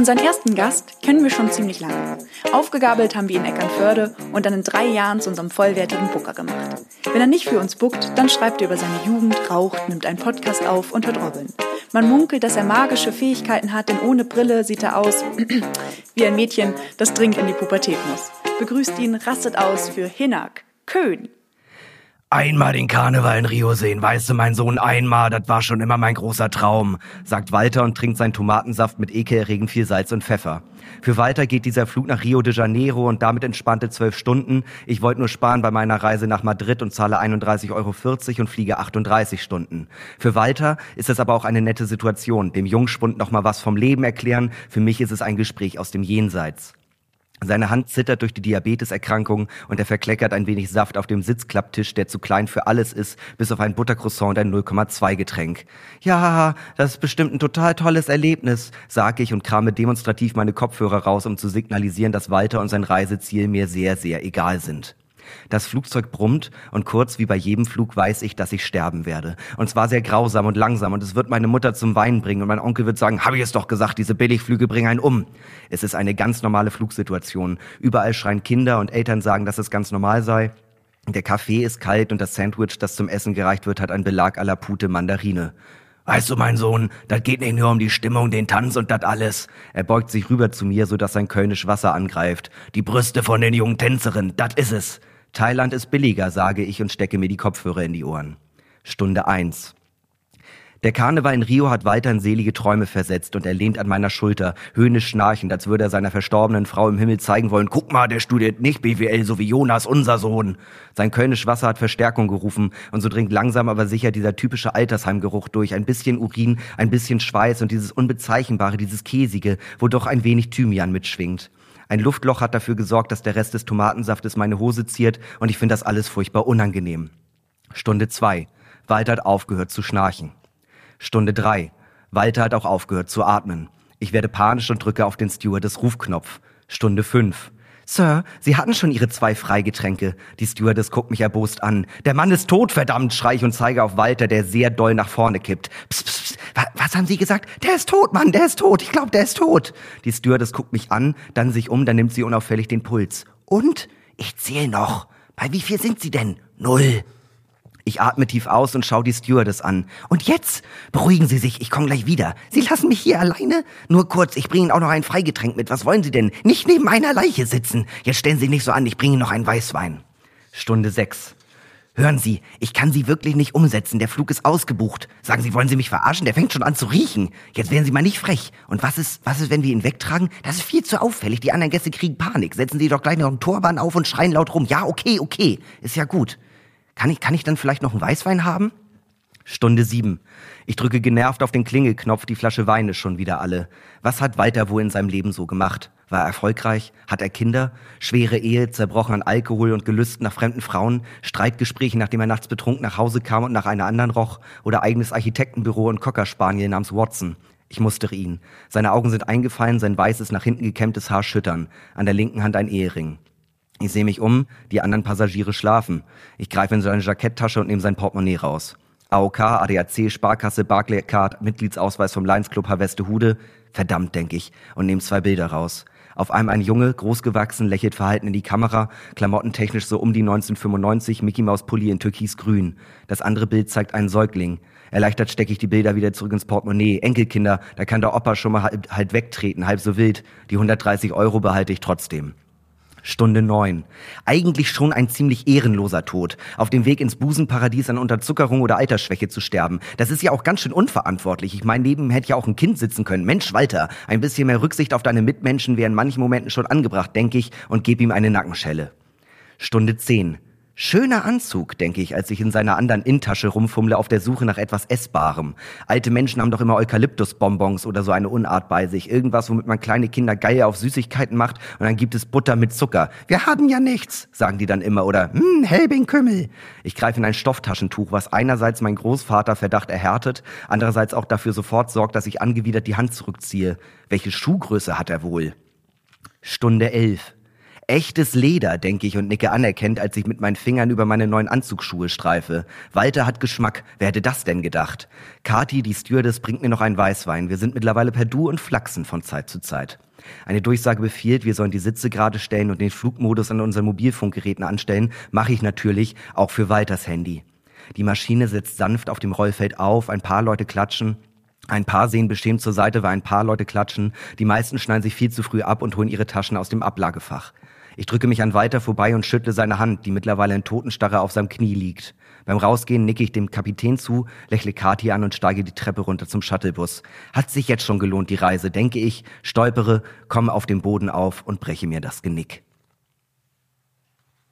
Unseren ersten Gast kennen wir schon ziemlich lange. Aufgegabelt haben wir ihn Eckernförde und dann in drei Jahren zu unserem vollwertigen Booker gemacht. Wenn er nicht für uns bookt, dann schreibt er über seine Jugend, raucht, nimmt einen Podcast auf und hört Robin. Man munkelt, dass er magische Fähigkeiten hat, denn ohne Brille sieht er aus wie ein Mädchen, das dringend in die Pubertät muss. Begrüßt ihn, rastet aus für Hinak, Köhn. Einmal den Karneval in Rio sehen, weißt du, mein Sohn, einmal, das war schon immer mein großer Traum, sagt Walter und trinkt seinen Tomatensaft mit ekelerregend viel Salz und Pfeffer. Für Walter geht dieser Flug nach Rio de Janeiro und damit entspannte zwölf Stunden. Ich wollte nur sparen bei meiner Reise nach Madrid und zahle 31,40 Euro und fliege 38 Stunden. Für Walter ist das aber auch eine nette Situation, dem Jungspund noch mal was vom Leben erklären. Für mich ist es ein Gespräch aus dem Jenseits. Seine Hand zittert durch die Diabeteserkrankung und er verkleckert ein wenig Saft auf dem Sitzklapptisch, der zu klein für alles ist, bis auf ein Buttercroissant und ein 0,2 Getränk. Ja, das ist bestimmt ein total tolles Erlebnis, sag ich und krame demonstrativ meine Kopfhörer raus, um zu signalisieren, dass Walter und sein Reiseziel mir sehr, sehr egal sind. Das Flugzeug brummt und kurz wie bei jedem Flug weiß ich, dass ich sterben werde. Und zwar sehr grausam und langsam und es wird meine Mutter zum Weinen bringen und mein Onkel wird sagen, habe ich es doch gesagt, diese Billigflüge bringen einen um. Es ist eine ganz normale Flugsituation. Überall schreien Kinder und Eltern sagen, dass es ganz normal sei. Der Kaffee ist kalt und das Sandwich, das zum Essen gereicht wird, hat einen Belag aller Pute Mandarine. Weißt du, mein Sohn, das geht nicht nur um die Stimmung, den Tanz und das alles. Er beugt sich rüber zu mir, so dass sein Kölnisch Wasser angreift. Die Brüste von den jungen Tänzerinnen, das is es. Thailand ist billiger, sage ich und stecke mir die Kopfhörer in die Ohren. Stunde eins. Der Karneval in Rio hat weiter in selige Träume versetzt und er lehnt an meiner Schulter, höhnisch schnarchend, als würde er seiner verstorbenen Frau im Himmel zeigen wollen, guck mal, der studiert nicht BWL, so wie Jonas, unser Sohn. Sein Kölnisch Wasser hat Verstärkung gerufen und so dringt langsam aber sicher dieser typische Altersheimgeruch durch, ein bisschen Urin, ein bisschen Schweiß und dieses Unbezeichnbare, dieses Käsige, wo doch ein wenig Thymian mitschwingt. Ein Luftloch hat dafür gesorgt, dass der Rest des Tomatensaftes meine Hose ziert und ich finde das alles furchtbar unangenehm. Stunde zwei. Walter hat aufgehört zu schnarchen. Stunde drei. Walter hat auch aufgehört zu atmen. Ich werde panisch und drücke auf den Stewardess Rufknopf. Stunde fünf. Sir, Sie hatten schon Ihre zwei Freigetränke. Die Stewardess guckt mich erbost an. Der Mann ist tot, verdammt, schrei ich und zeige auf Walter, der sehr doll nach vorne kippt. Psst, psst, psst. Was haben Sie gesagt? Der ist tot, Mann, der ist tot. Ich glaube, der ist tot. Die Stewardess guckt mich an, dann sich um, dann nimmt sie unauffällig den Puls. Und? Ich zähle noch. Bei wie viel sind Sie denn? Null. Ich atme tief aus und schaue die Stewardess an. Und jetzt? Beruhigen Sie sich, ich komme gleich wieder. Sie lassen mich hier alleine? Nur kurz, ich bringe Ihnen auch noch ein Freigetränk mit. Was wollen Sie denn? Nicht neben einer Leiche sitzen. Jetzt stellen Sie nicht so an, ich bringe Ihnen noch einen Weißwein. Stunde sechs. Hören Sie, ich kann Sie wirklich nicht umsetzen. Der Flug ist ausgebucht. Sagen Sie, wollen Sie mich verarschen? Der fängt schon an zu riechen. Jetzt werden Sie mal nicht frech. Und was ist, was ist, wenn wir ihn wegtragen? Das ist viel zu auffällig. Die anderen Gäste kriegen Panik. Setzen Sie doch gleich noch einen Turban auf und schreien laut rum. Ja, okay, okay. Ist ja gut. Kann ich, kann ich dann vielleicht noch einen Weißwein haben? Stunde sieben. Ich drücke genervt auf den Klingelknopf, die Flasche Wein ist schon wieder alle. Was hat Walter wohl in seinem Leben so gemacht? War er erfolgreich? Hat er Kinder? Schwere Ehe, zerbrochen an Alkohol und Gelüsten nach fremden Frauen? Streitgespräche, nachdem er nachts betrunken nach Hause kam und nach einer anderen roch? Oder eigenes Architektenbüro und Cockerspaniel namens Watson? Ich mustere ihn. Seine Augen sind eingefallen, sein weißes, nach hinten gekämmtes Haar schüttern. An der linken Hand ein Ehering. Ich sehe mich um, die anderen Passagiere schlafen. Ich greife in seine Jacketttasche und nehme sein Portemonnaie raus. AOK, ADAC, Sparkasse, Barclaycard, Mitgliedsausweis vom Lions Club Harvestehude. Verdammt, denke ich, und nehme zwei Bilder raus. Auf einem ein Junge, großgewachsen, lächelt verhalten in die Kamera, klamottentechnisch so um die 1995, Mickey Maus Pulli in türkisgrün. Das andere Bild zeigt einen Säugling. Erleichtert stecke ich die Bilder wieder zurück ins Portemonnaie. Enkelkinder, da kann der Opa schon mal halb, halb wegtreten, halb so wild. Die 130 Euro behalte ich trotzdem. Stunde neun. Eigentlich schon ein ziemlich ehrenloser Tod. Auf dem Weg ins Busenparadies an Unterzuckerung oder Altersschwäche zu sterben. Das ist ja auch ganz schön unverantwortlich. Ich meine, neben hätte ja auch ein Kind sitzen können. Mensch, Walter, ein bisschen mehr Rücksicht auf deine Mitmenschen wäre in manchen Momenten schon angebracht, denke ich, und gebe ihm eine Nackenschelle. Stunde zehn. Schöner Anzug, denke ich, als ich in seiner anderen Innentasche rumfummle auf der Suche nach etwas Essbarem. Alte Menschen haben doch immer Eukalyptusbonbons oder so eine Unart bei sich. Irgendwas, womit man kleine Kinder geil auf Süßigkeiten macht und dann gibt es Butter mit Zucker. Wir haben ja nichts, sagen die dann immer. Oder, hm, Helbing-Kümmel. Ich greife in ein Stofftaschentuch, was einerseits mein Großvater Verdacht erhärtet, andererseits auch dafür sofort sorgt, dass ich angewidert die Hand zurückziehe. Welche Schuhgröße hat er wohl? Stunde elf. Echtes Leder, denke ich und nicke anerkennt, als ich mit meinen Fingern über meine neuen Anzugsschuhe streife. Walter hat Geschmack. Wer hätte das denn gedacht? Kati, die Stewardess, bringt mir noch einen Weißwein. Wir sind mittlerweile per Du und flachsen von Zeit zu Zeit. Eine Durchsage befiehlt, wir sollen die Sitze gerade stellen und den Flugmodus an unseren Mobilfunkgeräten anstellen. Mache ich natürlich, auch für Walters Handy. Die Maschine setzt sanft auf dem Rollfeld auf, ein paar Leute klatschen. Ein paar sehen beschämt zur Seite, weil ein paar Leute klatschen. Die meisten schneiden sich viel zu früh ab und holen ihre Taschen aus dem Ablagefach. Ich drücke mich an Walter vorbei und schüttle seine Hand, die mittlerweile in Totenstarre auf seinem Knie liegt. Beim Rausgehen nicke ich dem Kapitän zu, lächle Kati an und steige die Treppe runter zum Shuttlebus. Hat sich jetzt schon gelohnt, die Reise, denke ich, stolpere, komme auf dem Boden auf und breche mir das Genick.